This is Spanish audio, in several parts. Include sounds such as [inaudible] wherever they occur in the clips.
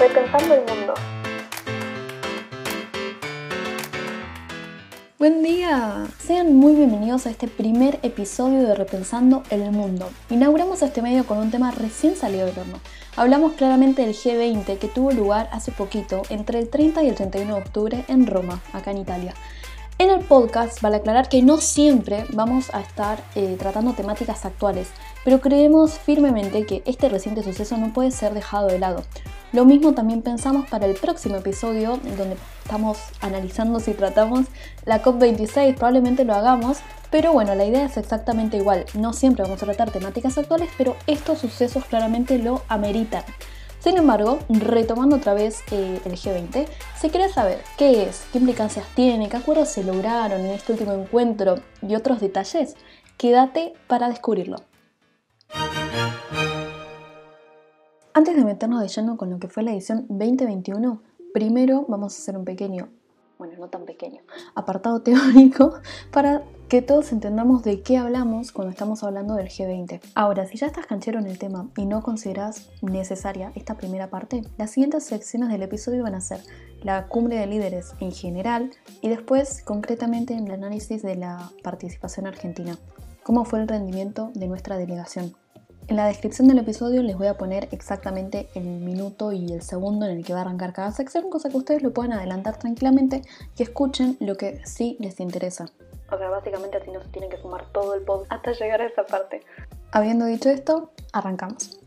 Repensando el mundo. Buen día, sean muy bienvenidos a este primer episodio de Repensando el Mundo. Inauguramos este medio con un tema recién salido del horno. Hablamos claramente del G20 que tuvo lugar hace poquito, entre el 30 y el 31 de octubre en Roma, acá en Italia. En el podcast vale aclarar que no siempre vamos a estar eh, tratando temáticas actuales, pero creemos firmemente que este reciente suceso no puede ser dejado de lado. Lo mismo también pensamos para el próximo episodio, donde estamos analizando si tratamos la COP26, probablemente lo hagamos, pero bueno, la idea es exactamente igual. No siempre vamos a tratar temáticas actuales, pero estos sucesos claramente lo ameritan. Sin embargo, retomando otra vez eh, el G20, si quieres saber qué es, qué implicancias tiene, qué acuerdos se lograron en este último encuentro y otros detalles, quédate para descubrirlo. Antes de meternos de lleno con lo que fue la edición 2021, primero vamos a hacer un pequeño, bueno, no tan pequeño, apartado teórico [laughs] para que todos entendamos de qué hablamos cuando estamos hablando del G20. Ahora, si ya estás canchero en el tema y no consideras necesaria esta primera parte, las siguientes secciones del episodio van a ser la cumbre de líderes en general y después concretamente en el análisis de la participación argentina, cómo fue el rendimiento de nuestra delegación. En la descripción del episodio les voy a poner exactamente el minuto y el segundo en el que va a arrancar cada sección, cosa que ustedes lo puedan adelantar tranquilamente y escuchen lo que sí les interesa. O sea, básicamente así no se tienen que fumar todo el pod hasta llegar a esa parte. Habiendo dicho esto, arrancamos.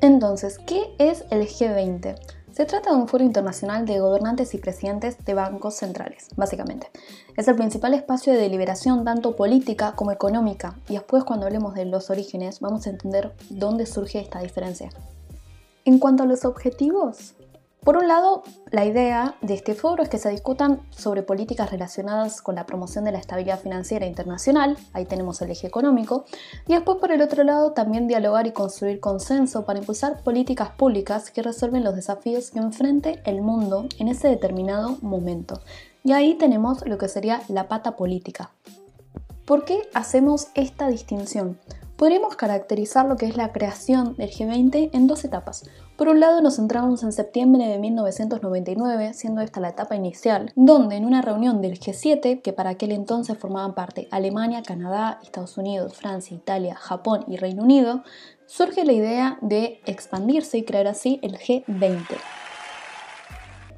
Entonces, ¿qué es el G20? Se trata de un foro internacional de gobernantes y presidentes de bancos centrales, básicamente. Es el principal espacio de deliberación tanto política como económica, y después cuando hablemos de los orígenes vamos a entender dónde surge esta diferencia. En cuanto a los objetivos, por un lado, la idea de este foro es que se discutan sobre políticas relacionadas con la promoción de la estabilidad financiera internacional, ahí tenemos el eje económico, y después por el otro lado también dialogar y construir consenso para impulsar políticas públicas que resuelven los desafíos que enfrente el mundo en ese determinado momento. Y ahí tenemos lo que sería la pata política. ¿Por qué hacemos esta distinción? Podríamos caracterizar lo que es la creación del G20 en dos etapas. Por un lado nos centramos en septiembre de 1999, siendo esta la etapa inicial, donde en una reunión del G7, que para aquel entonces formaban parte Alemania, Canadá, Estados Unidos, Francia, Italia, Japón y Reino Unido, surge la idea de expandirse y crear así el G20.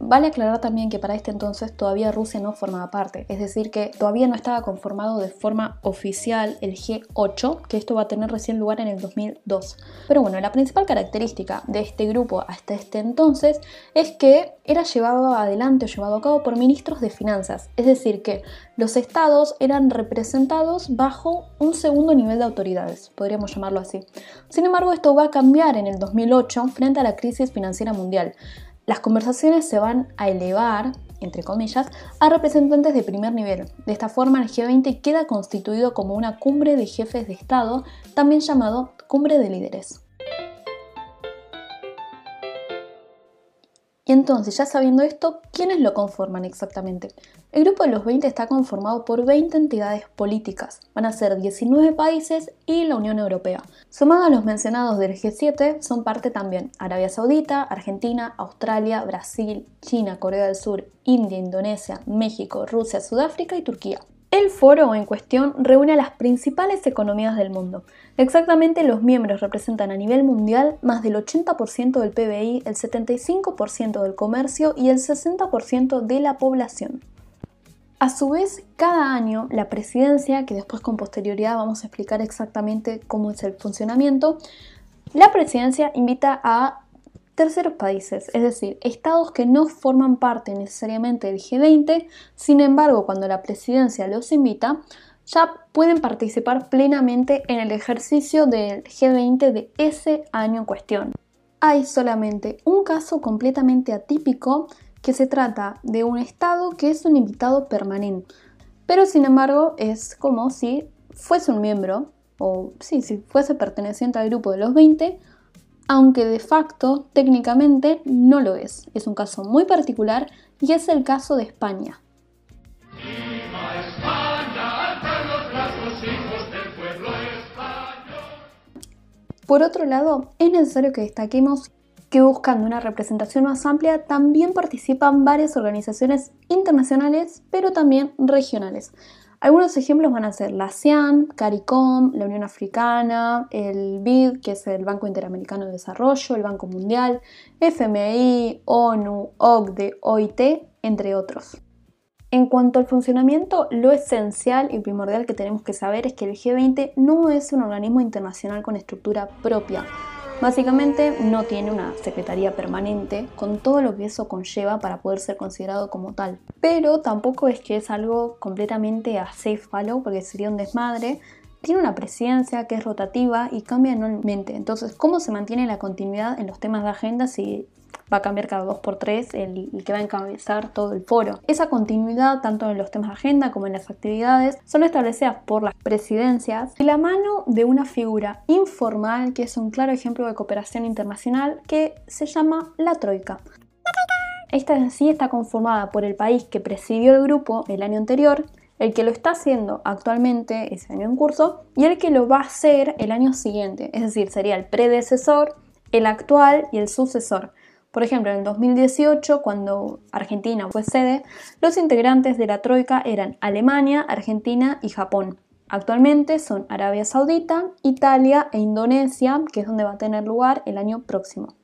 Vale aclarar también que para este entonces todavía Rusia no formaba parte, es decir, que todavía no estaba conformado de forma oficial el G8, que esto va a tener recién lugar en el 2002. Pero bueno, la principal característica de este grupo hasta este entonces es que era llevado adelante o llevado a cabo por ministros de finanzas, es decir, que los estados eran representados bajo un segundo nivel de autoridades, podríamos llamarlo así. Sin embargo, esto va a cambiar en el 2008 frente a la crisis financiera mundial las conversaciones se van a elevar, entre comillas, a representantes de primer nivel. De esta forma, el G20 queda constituido como una cumbre de jefes de Estado, también llamado cumbre de líderes. Y entonces, ya sabiendo esto, ¿quiénes lo conforman exactamente? El grupo de los 20 está conformado por 20 entidades políticas, van a ser 19 países y la Unión Europea. Sumado a los mencionados del G7, son parte también Arabia Saudita, Argentina, Australia, Brasil, China, Corea del Sur, India, Indonesia, México, Rusia, Sudáfrica y Turquía. El foro en cuestión reúne a las principales economías del mundo. Exactamente los miembros representan a nivel mundial más del 80% del PBI, el 75% del comercio y el 60% de la población. A su vez, cada año la presidencia, que después con posterioridad vamos a explicar exactamente cómo es el funcionamiento, la presidencia invita a terceros países, es decir, estados que no forman parte necesariamente del G20, sin embargo, cuando la presidencia los invita, ya pueden participar plenamente en el ejercicio del G20 de ese año en cuestión. Hay solamente un caso completamente atípico que se trata de un estado que es un invitado permanente, pero sin embargo es como si fuese un miembro, o sí, si fuese perteneciente al grupo de los 20, aunque de facto técnicamente no lo es. Es un caso muy particular y es el caso de España. Por otro lado, es necesario que destaquemos que buscando una representación más amplia también participan varias organizaciones internacionales, pero también regionales. Algunos ejemplos van a ser la ASEAN, CARICOM, la Unión Africana, el BID, que es el Banco Interamericano de Desarrollo, el Banco Mundial, FMI, ONU, OCDE, OIT, entre otros. En cuanto al funcionamiento, lo esencial y primordial que tenemos que saber es que el G20 no es un organismo internacional con estructura propia. Básicamente no tiene una secretaría permanente con todo lo que eso conlleva para poder ser considerado como tal. Pero tampoco es que es algo completamente a safe follow porque sería un desmadre. Tiene una presidencia que es rotativa y cambia anualmente. Entonces, ¿cómo se mantiene la continuidad en los temas de agenda si va a cambiar cada dos por tres el, el, que va a encabezar todo el foro. Esa continuidad, tanto en los temas de agenda como en las actividades, son establecidas por las presidencias de la mano de una figura informal que es un claro ejemplo de cooperación internacional que se llama la Troika. Esta en sí está conformada por el país que presidió el grupo el año anterior, el que lo está haciendo actualmente ese año en curso y el que lo va a hacer el año siguiente, es decir, sería el predecesor, el actual y el sucesor. Por ejemplo, en el 2018, cuando Argentina fue sede, los integrantes de la Troika eran Alemania, Argentina y Japón. Actualmente son Arabia Saudita, Italia e Indonesia, que es donde va a tener lugar el año próximo.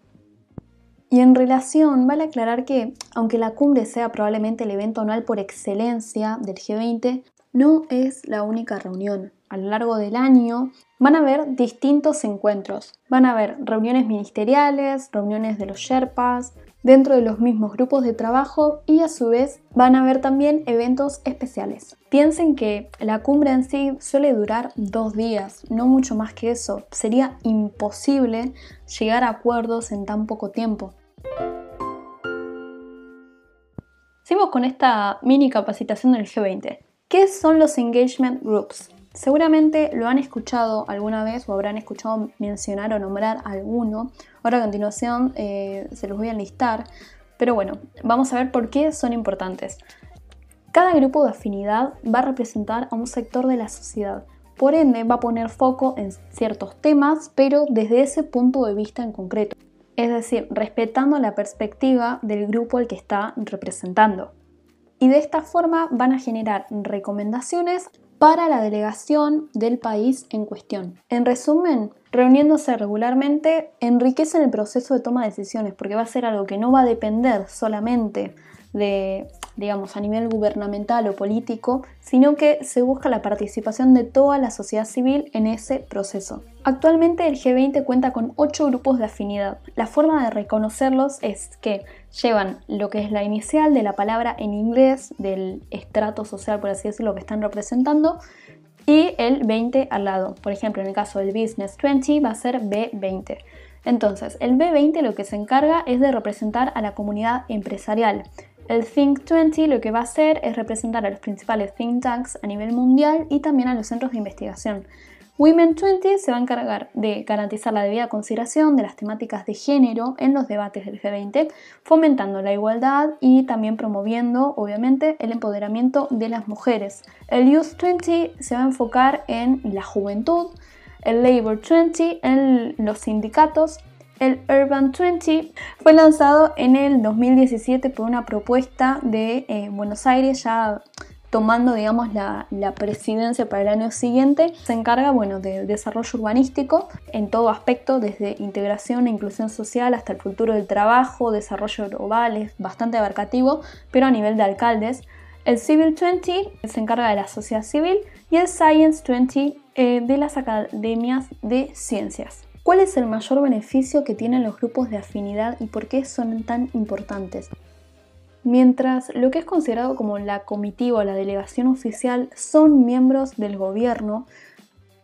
Y en relación, vale aclarar que, aunque la cumbre sea probablemente el evento anual por excelencia del G20, no es la única reunión. A lo largo del año van a haber distintos encuentros. Van a haber reuniones ministeriales, reuniones de los Sherpas, dentro de los mismos grupos de trabajo y a su vez van a haber también eventos especiales. Piensen que la cumbre en sí suele durar dos días, no mucho más que eso. Sería imposible llegar a acuerdos en tan poco tiempo. Seguimos con esta mini capacitación del G20. ¿Qué son los engagement groups? Seguramente lo han escuchado alguna vez o habrán escuchado mencionar o nombrar alguno. Ahora a continuación eh, se los voy a enlistar. Pero bueno, vamos a ver por qué son importantes. Cada grupo de afinidad va a representar a un sector de la sociedad. Por ende, va a poner foco en ciertos temas, pero desde ese punto de vista en concreto. Es decir, respetando la perspectiva del grupo al que está representando. Y de esta forma van a generar recomendaciones para la delegación del país en cuestión. En resumen, reuniéndose regularmente enriquecen el proceso de toma de decisiones porque va a ser algo que no va a depender solamente de, digamos, a nivel gubernamental o político, sino que se busca la participación de toda la sociedad civil en ese proceso. Actualmente el G20 cuenta con 8 grupos de afinidad. La forma de reconocerlos es que llevan lo que es la inicial de la palabra en inglés del estrato social, por así decirlo, que están representando, y el 20 al lado. Por ejemplo, en el caso del Business 20 va a ser B20. Entonces, el B20 lo que se encarga es de representar a la comunidad empresarial. El Think 20 lo que va a hacer es representar a los principales think tanks a nivel mundial y también a los centros de investigación. Women 20 se va a encargar de garantizar la debida consideración de las temáticas de género en los debates del G20, fomentando la igualdad y también promoviendo, obviamente, el empoderamiento de las mujeres. El Youth 20 se va a enfocar en la juventud, el Labor 20 en los sindicatos, el Urban 20 fue lanzado en el 2017 por una propuesta de eh, Buenos Aires, ya tomando digamos la, presidencia para el año siguiente, se encarga bueno, de desarrollo urbanístico en todo aspecto, desde integración e inclusión social hasta el futuro del trabajo, desarrollo global, es bastante abarcativo, pero a nivel de alcaldes. El Civil 20 se encarga de la sociedad civil y el Science 20 eh, de las academias de ciencias. ¿Cuál es el mayor beneficio que tienen los grupos de afinidad y por qué son tan importantes? Mientras lo que es considerado como la comitiva o la delegación oficial son miembros del gobierno,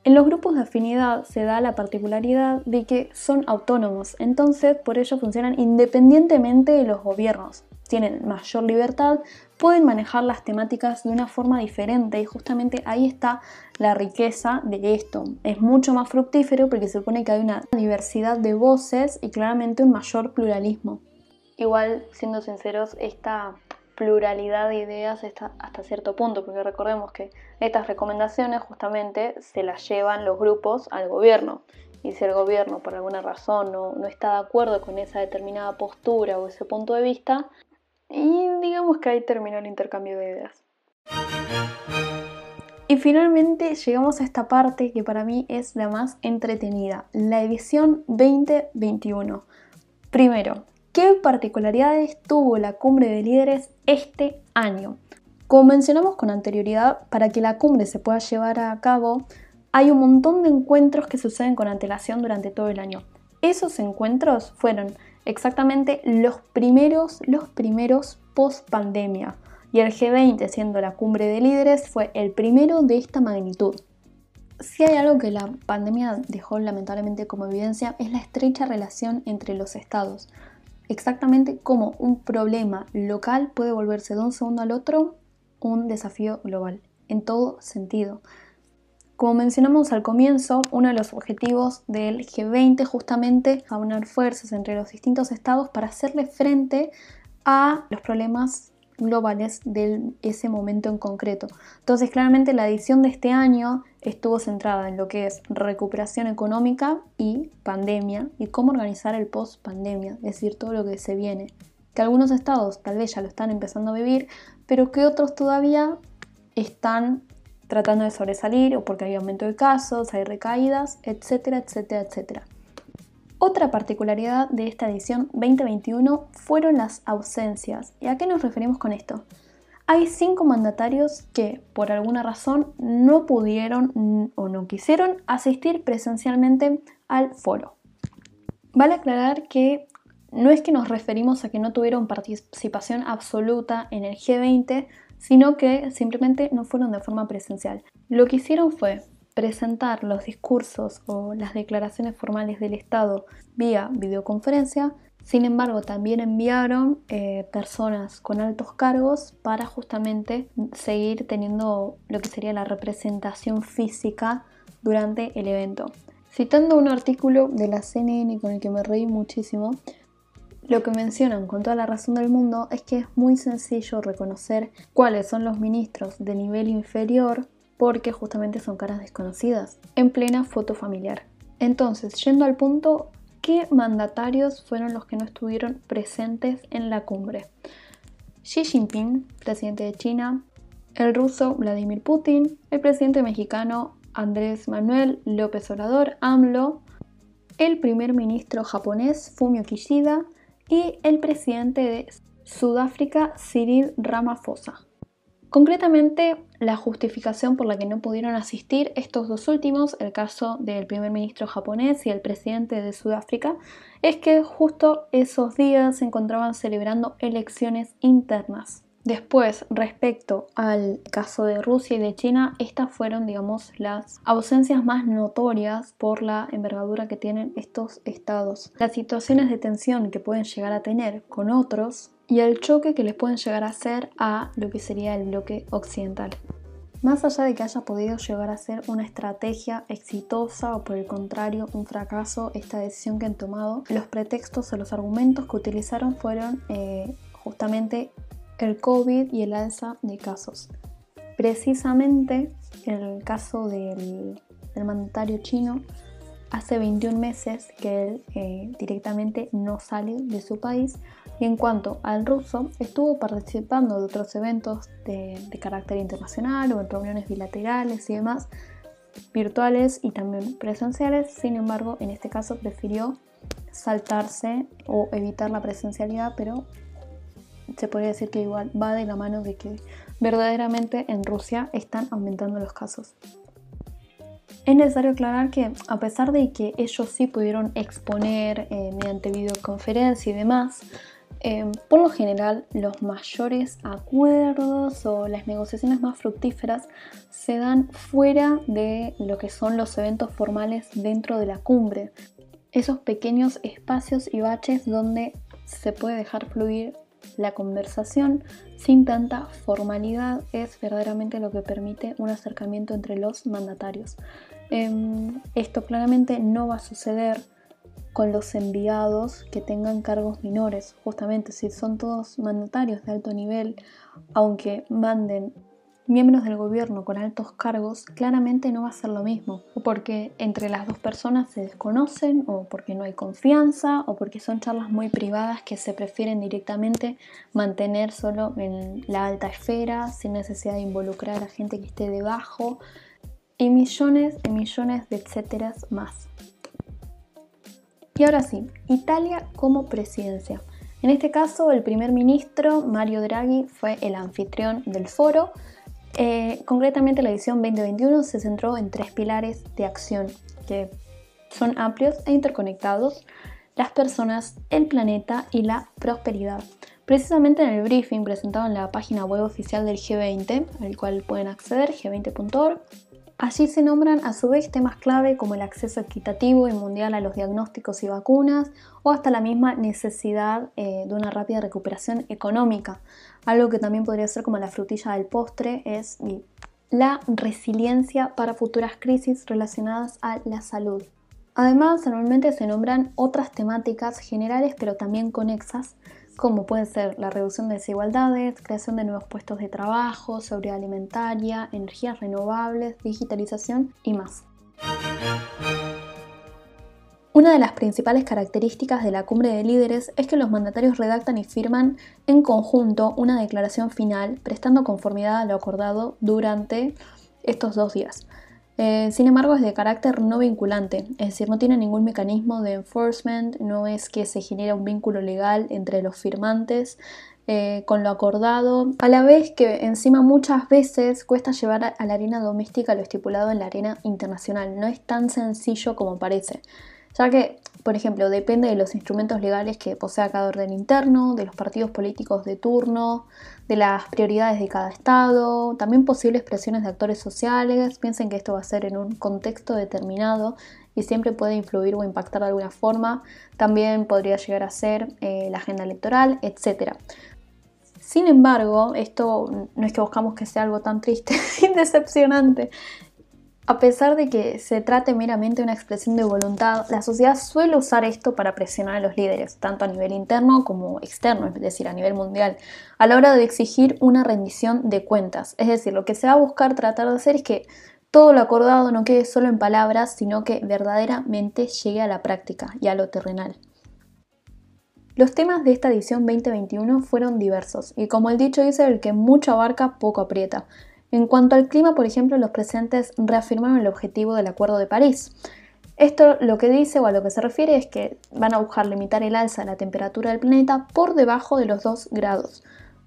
en los grupos de afinidad se da la particularidad de que son autónomos, entonces por ello funcionan independientemente de los gobiernos. Tienen mayor libertad, pueden manejar las temáticas de una forma diferente y justamente ahí está la riqueza de esto. Es mucho más fructífero porque se supone que hay una diversidad de voces y claramente un mayor pluralismo. Igual, siendo sinceros, esta pluralidad de ideas está hasta cierto punto, porque recordemos que estas recomendaciones justamente se las llevan los grupos al gobierno. y si el gobierno por alguna razón no, no está de acuerdo con esa determinada postura o ese punto de vista, y digamos que ahí terminó el intercambio de ideas. Y finalmente llegamos a esta parte que para mí es la más entretenida, la edición 2021. Primero, ¿qué particularidades tuvo la cumbre de líderes este año? Como mencionamos con anterioridad, para que la cumbre se pueda llevar a cabo, hay un montón de encuentros que suceden con antelación durante todo el año. Esos encuentros fueron exactamente los primeros, los primeros post pandemia y el G20, siendo la cumbre de líderes, fue el primero de esta magnitud. Si hay algo que la pandemia dejó lamentablemente como evidencia es la estrecha relación entre los estados. Exactamente cómo un problema local puede volverse de un segundo al otro un desafío global, en todo sentido. Como mencionamos al comienzo, uno de los objetivos del G20 justamente aunar fuerzas entre los distintos estados para hacerle frente a los problemas globales de ese momento en concreto. Entonces, claramente la edición de este año estuvo centrada en lo que es recuperación económica y pandemia y cómo organizar el post pandemia, es decir, todo lo que se viene. Que algunos estados tal vez ya lo están empezando a vivir, pero que otros todavía están tratando de sobresalir o porque hay aumento de casos, hay recaídas, etcétera, etcétera, etcétera. Otra particularidad de esta edición 2021 fueron las ausencias. ¿Y a qué nos referimos con esto? Hay cinco mandatarios que por alguna razón no pudieron o no quisieron asistir presencialmente al foro. Vale aclarar que no es que nos referimos a que no tuvieron participación absoluta en el G20, sino que simplemente no fueron de forma presencial. Lo que hicieron fue presentar los discursos o las declaraciones formales del Estado vía videoconferencia. Sin embargo, también enviaron eh, personas con altos cargos para justamente seguir teniendo lo que sería la representación física durante el evento. Citando un artículo de la CNN con el que me reí muchísimo, lo que mencionan con toda la razón del mundo es que es muy sencillo reconocer cuáles son los ministros de nivel inferior porque justamente son caras desconocidas, en plena foto familiar. Entonces, yendo al punto, ¿qué mandatarios fueron los que no estuvieron presentes en la cumbre? Xi Jinping, presidente de China, el ruso Vladimir Putin, el presidente mexicano Andrés Manuel López Obrador, AMLO, el primer ministro japonés Fumio Kishida y el presidente de Sudáfrica Cyril Ramaphosa. Concretamente, la justificación por la que no pudieron asistir estos dos últimos, el caso del primer ministro japonés y el presidente de Sudáfrica, es que justo esos días se encontraban celebrando elecciones internas. Después, respecto al caso de Rusia y de China, estas fueron, digamos, las ausencias más notorias por la envergadura que tienen estos estados. Las situaciones de tensión que pueden llegar a tener con otros y el choque que les pueden llegar a hacer a lo que sería el bloque occidental. Más allá de que haya podido llegar a ser una estrategia exitosa o por el contrario un fracaso esta decisión que han tomado, los pretextos o los argumentos que utilizaron fueron eh, justamente el COVID y el alza de casos. Precisamente en el caso del, mandatario chino, hace 21 meses que él eh, directamente no sale de su país y en cuanto al ruso, estuvo participando de otros eventos de, carácter internacional o en reuniones bilaterales y demás, virtuales y también presenciales. Sin embargo, en este caso prefirió saltarse o evitar la presencialidad, pero se podría decir que igual va de la mano de que verdaderamente en Rusia están aumentando los casos. Es necesario aclarar que a pesar de que ellos sí pudieron exponer eh, mediante videoconferencia y demás, Em, por lo general, los mayores acuerdos o las negociaciones más fructíferas se dan fuera de lo que son los eventos formales dentro de la cumbre. Esos pequeños espacios y baches donde se puede dejar fluir la conversación sin tanta formalidad es verdaderamente lo que permite un acercamiento entre los mandatarios. Em, esto claramente no va a suceder con los enviados que tengan cargos menores. Justamente si son todos mandatarios de alto nivel, aunque manden miembros del gobierno con altos cargos, claramente no va a ser lo mismo, o porque entre las dos personas se desconocen, o porque no hay confianza, o porque son charlas muy privadas que se prefieren directamente mantener solo en la alta esfera, sin necesidad de involucrar a gente que esté debajo, y millones y millones de etcéteras más. Y ahora sí, Italia como presidencia. En este caso, el primer ministro, Mario Draghi, fue el anfitrión del foro. Eh, concretamente, la edición 2021 se centró en tres pilares de acción que son amplios e interconectados, las personas, el planeta y la prosperidad. Precisamente en el briefing presentado en la página web oficial del G20, al cual pueden acceder, g20.org, Allí se nombran a su vez temas clave como el acceso equitativo y mundial a los diagnósticos y vacunas o hasta la misma necesidad eh, de una rápida recuperación económica. Algo que también podría ser como la frutilla del postre es la resiliencia para futuras crisis relacionadas a la salud. Además, anualmente se nombran otras temáticas generales pero también conexas como pueden ser la reducción de desigualdades, creación de nuevos puestos de trabajo, seguridad alimentaria, energías renovables, digitalización y más. Una de las principales características de la cumbre de líderes es que los mandatarios redactan y firman en conjunto una declaración final prestando conformidad a lo acordado durante estos dos días. Eh, sin embargo, es de carácter no vinculante, es decir, no tiene ningún mecanismo de enforcement, no es que se genere un vínculo legal entre los firmantes eh, con lo acordado, a la vez que encima muchas veces cuesta llevar a la arena doméstica lo estipulado en la arena internacional, no es tan sencillo como parece ya que, por ejemplo, depende de los instrumentos legales que posea cada orden interno, de los partidos políticos de turno, de las prioridades de cada estado, también posibles presiones de actores sociales, piensen que esto va a ser en un contexto determinado y siempre puede influir o impactar de alguna forma, también podría llegar a ser eh, la agenda electoral, etc. Sin embargo, esto no es que buscamos que sea algo tan triste [laughs] y decepcionante, a pesar de que se trate meramente de una expresión de voluntad, la sociedad suele usar esto para presionar a los líderes, tanto a nivel interno como externo, es decir, a nivel mundial, a la hora de exigir una rendición de cuentas. Es decir, lo que se va a buscar tratar de hacer es que todo lo acordado no quede solo en palabras, sino que verdaderamente llegue a la práctica y a lo terrenal. Los temas de esta edición 2021 fueron diversos, y como el dicho dice, el que mucho abarca, poco aprieta. En cuanto al clima, por ejemplo, los presentes reafirmaron el objetivo del Acuerdo de París. Esto lo que dice o a lo que se refiere es que van a buscar limitar el alza de la temperatura del planeta por debajo de los 2 grados.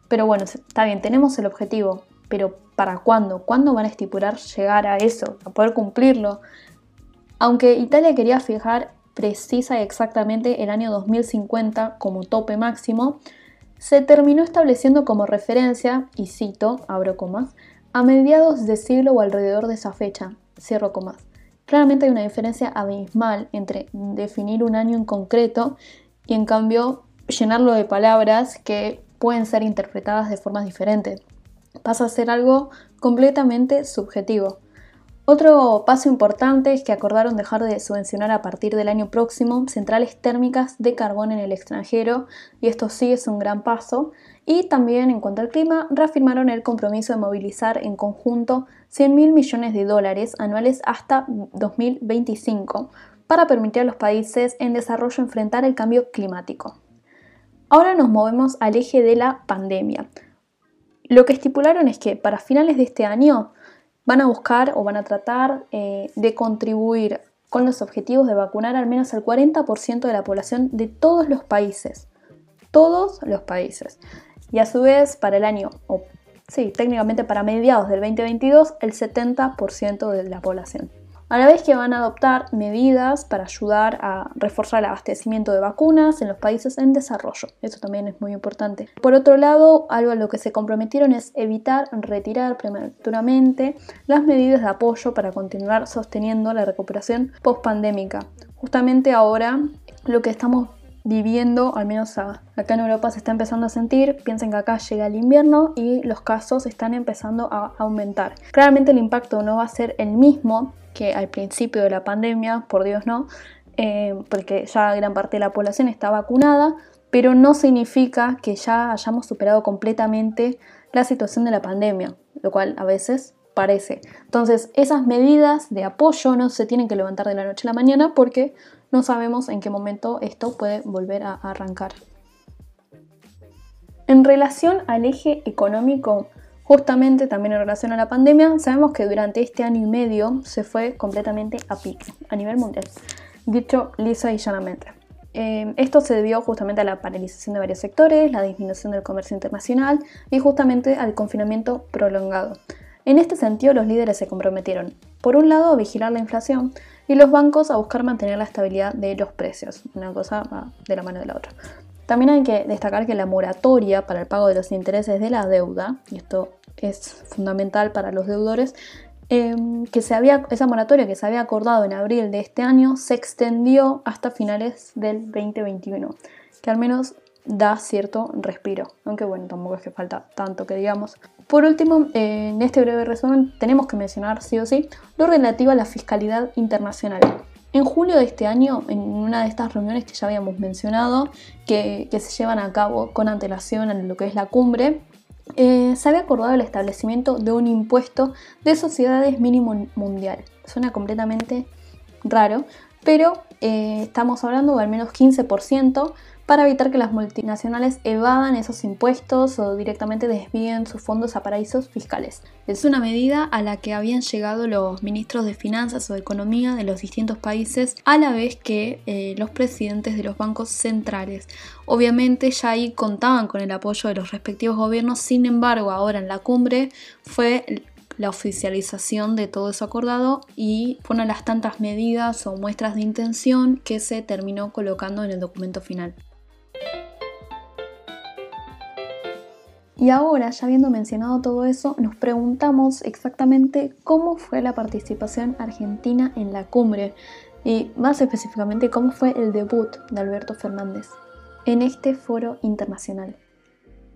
Pero bueno, está bien, tenemos el objetivo, pero ¿para cuándo? ¿Cuándo van a estipular llegar a eso, a poder cumplirlo? Aunque Italia quería fijar precisa y exactamente el año 2050 como tope máximo, se terminó estableciendo como referencia, y cito, abro comas, a mediados de siglo o alrededor de esa fecha, cierro comas. Claramente hay una diferencia abismal entre definir un año en concreto y en cambio llenarlo de palabras que pueden ser interpretadas de formas diferentes. Pasa a ser algo completamente subjetivo. Otro paso importante es que acordaron dejar de subvencionar a partir del año próximo centrales térmicas de carbón en el extranjero y esto sí es un gran paso. Y también en cuanto al clima, reafirmaron el compromiso de movilizar en conjunto 100 mil millones de dólares anuales hasta 2025 para permitir a los países en desarrollo enfrentar el cambio climático. Ahora nos movemos al eje de la pandemia. Lo que estipularon es que para finales de este año van a buscar o van a tratar eh, de contribuir con los objetivos de vacunar al menos al 40% de la población de todos los países. Todos los países. Y a su vez, para el año, o sí, técnicamente para mediados del 2022, el 70% de la población a la vez que van a adoptar medidas para ayudar a reforzar el abastecimiento de vacunas en los países en desarrollo. Eso también es muy importante. Por otro lado, algo a lo que se comprometieron es evitar retirar prematuramente las medidas de apoyo para continuar sosteniendo la recuperación post-pandémica. Justamente ahora lo que estamos viviendo, al menos acá en Europa se está empezando a sentir, piensen que acá llega el invierno y los casos están empezando a aumentar. Claramente el impacto no va a ser el mismo que al principio de la pandemia, por Dios no, eh, porque ya gran parte de la población está vacunada, pero no significa que ya hayamos superado completamente la situación de la pandemia. lo cual a veces parece. Entonces, esas medidas de apoyo no se tienen que levantar de la noche a la mañana porque no sabemos en qué momento esto puede volver a arrancar. En relación al eje económico, justamente también en relación a la pandemia, sabemos que durante este año y medio se fue completamente a pique a nivel mundial, dicho lisa y llanamente. Eh, esto se debió justamente a la paralización de varios sectores, la disminución del comercio internacional y justamente al confinamiento prolongado. En este sentido, los líderes se comprometieron, por un lado, a vigilar la inflación y los bancos a buscar mantener la estabilidad de los precios. Una cosa va de la mano de la otra. También hay que destacar que la moratoria para el pago de los intereses de la deuda, y esto es fundamental para los deudores, em, que se había, esa moratoria que se había acordado en abril de este año se extendió hasta finales del 2021, que al menos da cierto respiro, aunque bueno, tampoco es que falta tanto que digamos. Por último, en este breve resumen tenemos que mencionar sí o sí lo relativo a la fiscalidad internacional. En julio de este año, en una de estas reuniones que ya habíamos mencionado, que, se llevan a cabo con antelación a lo que es la cumbre, eh, se había acordado el establecimiento de un impuesto de sociedades mínimo mundial. Suena completamente raro, pero eh, estamos hablando de al menos 15% para evitar que las multinacionales evadan esos impuestos o directamente desvíen sus fondos a paraísos fiscales. Es una medida a la que habían llegado los ministros de finanzas o de economía de los distintos países a la vez que eh, los presidentes de los bancos centrales. Obviamente ya ahí contaban con el apoyo de los respectivos gobiernos, sin embargo ahora en la cumbre fue la oficialización de todo eso acordado y fue una de las tantas medidas o muestras de intención que se terminó colocando en el documento final. Y ahora, ya habiendo mencionado todo eso, nos preguntamos exactamente cómo fue la participación argentina en la cumbre y más específicamente cómo fue el debut de Alberto Fernández en este foro internacional.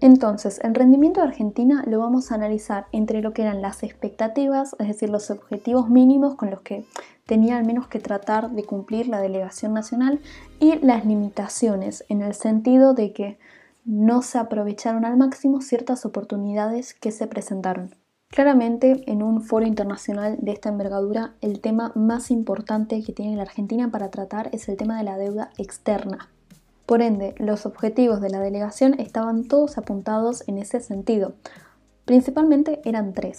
Entonces, el rendimiento de Argentina lo vamos a analizar entre lo que eran las expectativas, es decir, los objetivos mínimos con los que tenía al menos que tratar de cumplir la delegación nacional y las limitaciones, en el sentido de que no se aprovecharon al máximo ciertas oportunidades que se presentaron. Claramente, en un foro internacional de esta envergadura, el tema más importante que tiene la Argentina para tratar es el tema de la deuda externa. Por ende, los objetivos de la delegación estaban todos apuntados en ese sentido. Principalmente eran tres.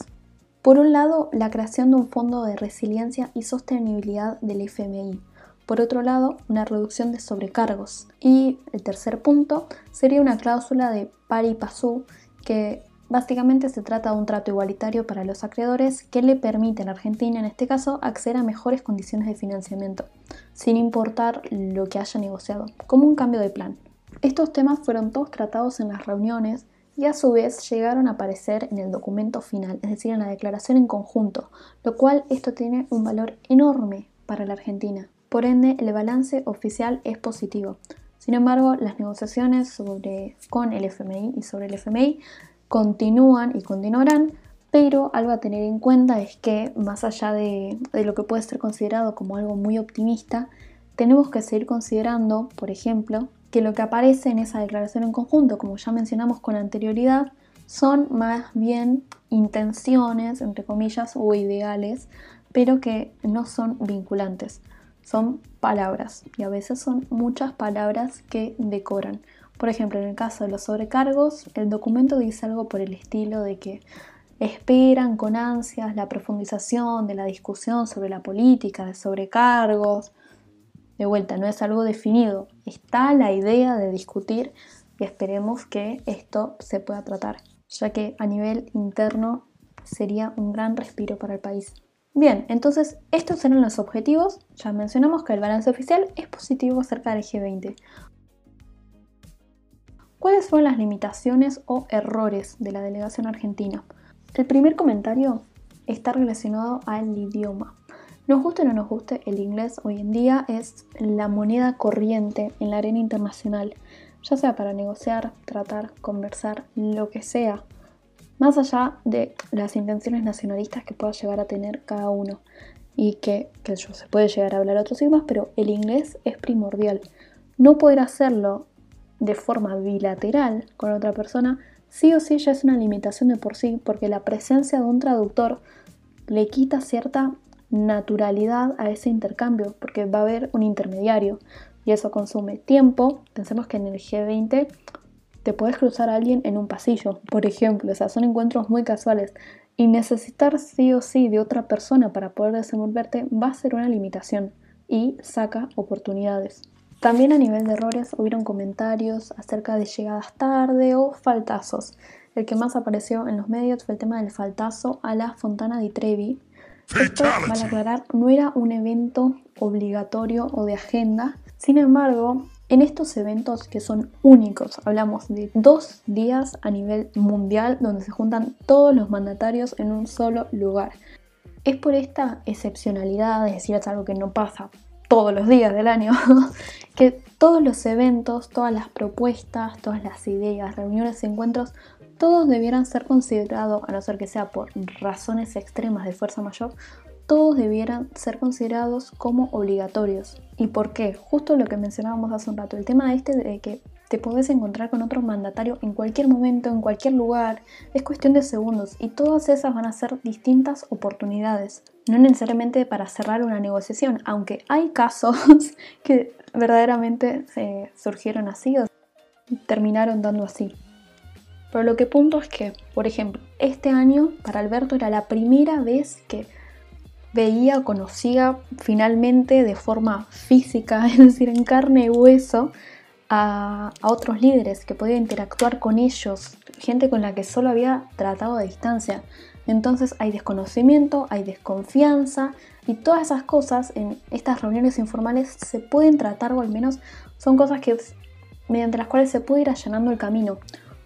Por un lado, la creación de un fondo de resiliencia y sostenibilidad del FMI, por otro lado, una reducción de sobrecargos. Y el tercer punto sería una cláusula de pari passu que básicamente se trata de un trato igualitario para los acreedores que le permiten a Argentina, en este caso, acceder a mejores condiciones de financiamiento, sin importar lo que haya negociado, como un cambio de plan. Estos temas fueron todos tratados en las reuniones y a su vez llegaron a aparecer en el documento final, es decir, en la declaración en conjunto, lo cual esto tiene un valor enorme para la Argentina. Por ende, el balance oficial es positivo. Sin embargo, las negociaciones sobre, con el FMI y sobre el FMI continúan y continuarán, pero algo a tener en cuenta es que más allá de, lo que puede ser considerado como algo muy optimista, tenemos que seguir considerando, por ejemplo, que lo que aparece en esa declaración en conjunto, como ya mencionamos con anterioridad, son más bien intenciones, entre comillas, o ideales, pero que no son vinculantes son palabras y a veces son muchas palabras que decoran. Por ejemplo, en el caso de los sobrecargos, el documento dice algo por el estilo de que esperan con ansias la profundización de la discusión sobre la política de sobrecargos. De vuelta, no es algo definido, está la idea de discutir y esperemos que esto se pueda tratar, ya que a nivel interno sería un gran respiro para el país. Bien, entonces estos eran los objetivos. Ya mencionamos que el balance oficial es positivo acerca del G20. ¿Cuáles fueron las limitaciones o errores de la delegación argentina? El primer comentario está relacionado al idioma. Nos guste o no nos guste, el inglés hoy en día es la moneda corriente en la arena internacional, ya sea para negociar, tratar, conversar, lo que sea más allá de las intenciones nacionalistas que pueda llegar a tener cada uno y que, que se puede llegar a hablar otros idiomas, pero el inglés es primordial. No poder hacerlo de forma bilateral con otra persona sí o sí ya es una limitación de por sí, porque la presencia de un traductor le quita cierta naturalidad a ese intercambio, porque va a haber un intermediario y eso consume tiempo. Pensemos que en el G20 te puedes cruzar a alguien en un pasillo, por ejemplo, o sea, son encuentros muy casuales. Y necesitar sí o sí de otra persona para poder desenvolverte va a ser una limitación y saca oportunidades. También a nivel de errores hubieron comentarios acerca de llegadas tarde o faltazos. El que más apareció en los medios fue el tema del faltazo a la Fontana di Trevi. Esto, vale aclarar, no era un evento obligatorio o de agenda. Sin embargo, en estos eventos que son únicos, hablamos de dos días a nivel mundial donde se juntan todos los mandatarios en un solo lugar. Es por esta excepcionalidad, es decir, es algo que no pasa todos los días del año, [laughs] que todos los eventos, todas las propuestas, todas las ideas, reuniones, encuentros, todos debieran ser considerados, a no ser que sea por razones extremas de fuerza mayor, todos debieran ser considerados como obligatorios. ¿Y por qué? Justo lo que mencionábamos hace un rato, el tema este de que te podés encontrar con otro mandatario en cualquier momento, en cualquier lugar, es cuestión de segundos y todas esas van a ser distintas oportunidades, no necesariamente para cerrar una negociación, aunque hay casos [laughs] que verdaderamente surgieron así o terminaron dando así. Pero lo que punto es que, por ejemplo, este año para Alberto era la primera vez que veía, conocía finalmente de forma física, [laughs] es decir, en carne y hueso, a, otros líderes, que podía interactuar con ellos, gente con la que solo había tratado a distancia. Entonces hay desconocimiento, hay desconfianza y todas esas cosas en estas reuniones informales se pueden tratar o al menos son cosas que mediante las cuales se puede ir allanando el camino.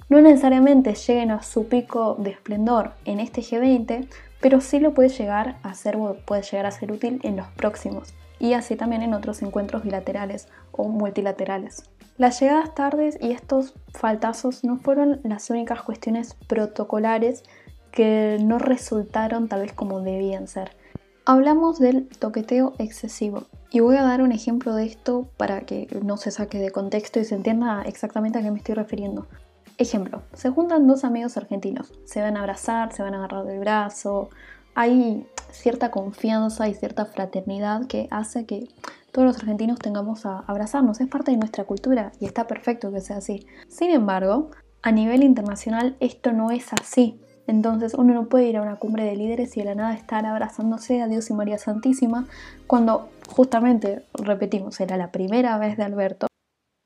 No necesariamente lleguen a su pico de esplendor en este G20, pero sí lo puede llegar a ser puede llegar a ser útil en los próximos y así también en otros encuentros bilaterales o multilaterales. Las llegadas tardes y estos faltazos no fueron las únicas cuestiones protocolares que no resultaron tal vez como debían ser. Hablamos del toqueteo excesivo y voy a dar un ejemplo de esto para que no se saque de contexto y se entienda exactamente a qué me estoy refiriendo. Ejemplo, se juntan dos amigos argentinos, se van a abrazar, se van a agarrar del brazo, hay cierta confianza y cierta fraternidad que hace que todos los argentinos tengamos a abrazarnos, es parte de nuestra cultura y está perfecto que sea así. Sin embargo, a nivel internacional esto no es así. Entonces uno no puede ir a una cumbre de líderes y de la nada estar abrazándose a Dios y María Santísima cuando justamente, repetimos, era la primera vez de Alberto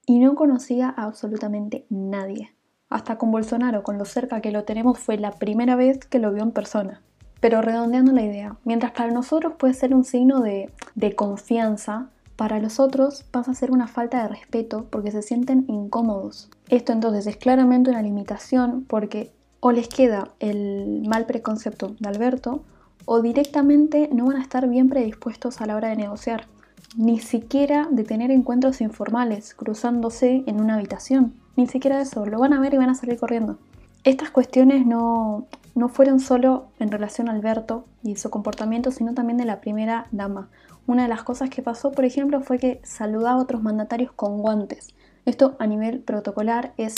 y no conocía a absolutamente nadie. Hasta con Bolsonaro, con lo cerca que lo tenemos, fue la primera vez que lo vio en persona. Pero redondeando la idea, mientras para nosotros puede ser un signo de, de confianza, para los otros pasa a ser una falta de respeto porque se sienten incómodos. Esto entonces es claramente una limitación porque o les queda el mal preconcepto de Alberto o directamente no van a estar bien predispuestos a la hora de negociar, ni siquiera de tener encuentros informales cruzándose en una habitación. Ni siquiera eso, lo van a ver y van a salir corriendo. Estas cuestiones no, no fueron solo en relación a Alberto y su comportamiento, sino también de la primera dama. Una de las cosas que pasó, por ejemplo, fue que saludaba a otros mandatarios con guantes. Esto a nivel protocolar es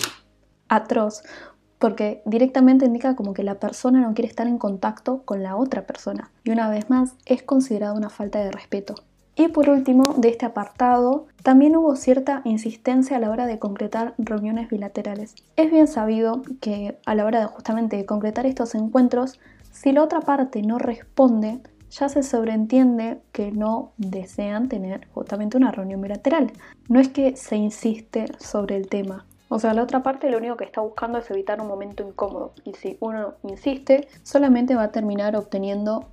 atroz, porque directamente indica como que la persona no quiere estar en contacto con la otra persona. Y una vez más, es considerado una falta de respeto. Y por último, de este apartado, también hubo cierta insistencia a la hora de concretar reuniones bilaterales. Es bien sabido que a la hora de justamente concretar estos encuentros, si la otra parte no responde, ya se sobreentiende que no desean tener justamente una reunión bilateral. No es que se insiste sobre el tema. O sea, la otra parte lo único que está buscando es evitar un momento incómodo. Y si uno insiste, solamente va a terminar obteniendo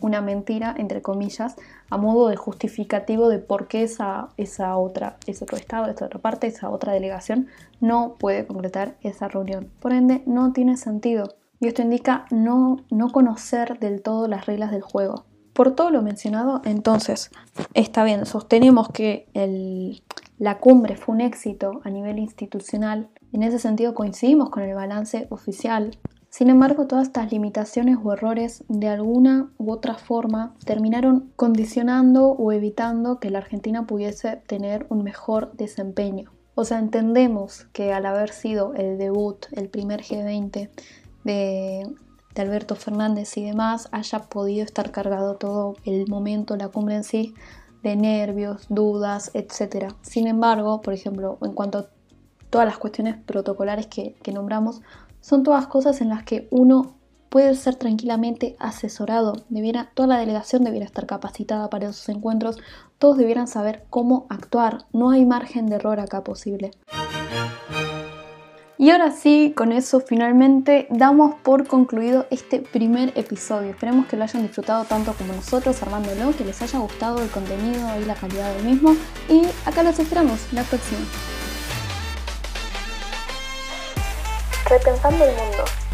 una mentira, entre comillas, a modo de justificativo de por qué esa, esa otra, ese otro estado, esa otra parte, esa otra delegación no puede concretar esa reunión. Por ende, no tiene sentido. Y esto indica no, no conocer del todo las reglas del juego. Por todo lo mencionado, entonces, está bien, sostenemos que el, la cumbre fue un éxito a nivel institucional. En ese sentido coincidimos con el balance oficial sin embargo, todas estas limitaciones o errores de alguna u otra forma terminaron condicionando o evitando que la Argentina pudiese tener un mejor desempeño. O sea, entendemos que al haber sido el debut, el primer G20 de, de Alberto Fernández y demás, haya podido estar cargado todo el momento, la cumbre en sí, de nervios, dudas, etc. Sin embargo, por ejemplo, en cuanto a todas las cuestiones protocolares que, que nombramos, son todas cosas en las que uno puede ser tranquilamente asesorado. Debiera, toda la delegación debiera estar capacitada para esos encuentros. Todos debieran saber cómo actuar. No hay margen de error acá posible. Y ahora sí, con eso finalmente damos por concluido este primer episodio. Esperemos que lo hayan disfrutado tanto como nosotros armándolo, que les haya gustado el contenido y la calidad del mismo. Y acá los esperamos la próxima. Repensando el mundo.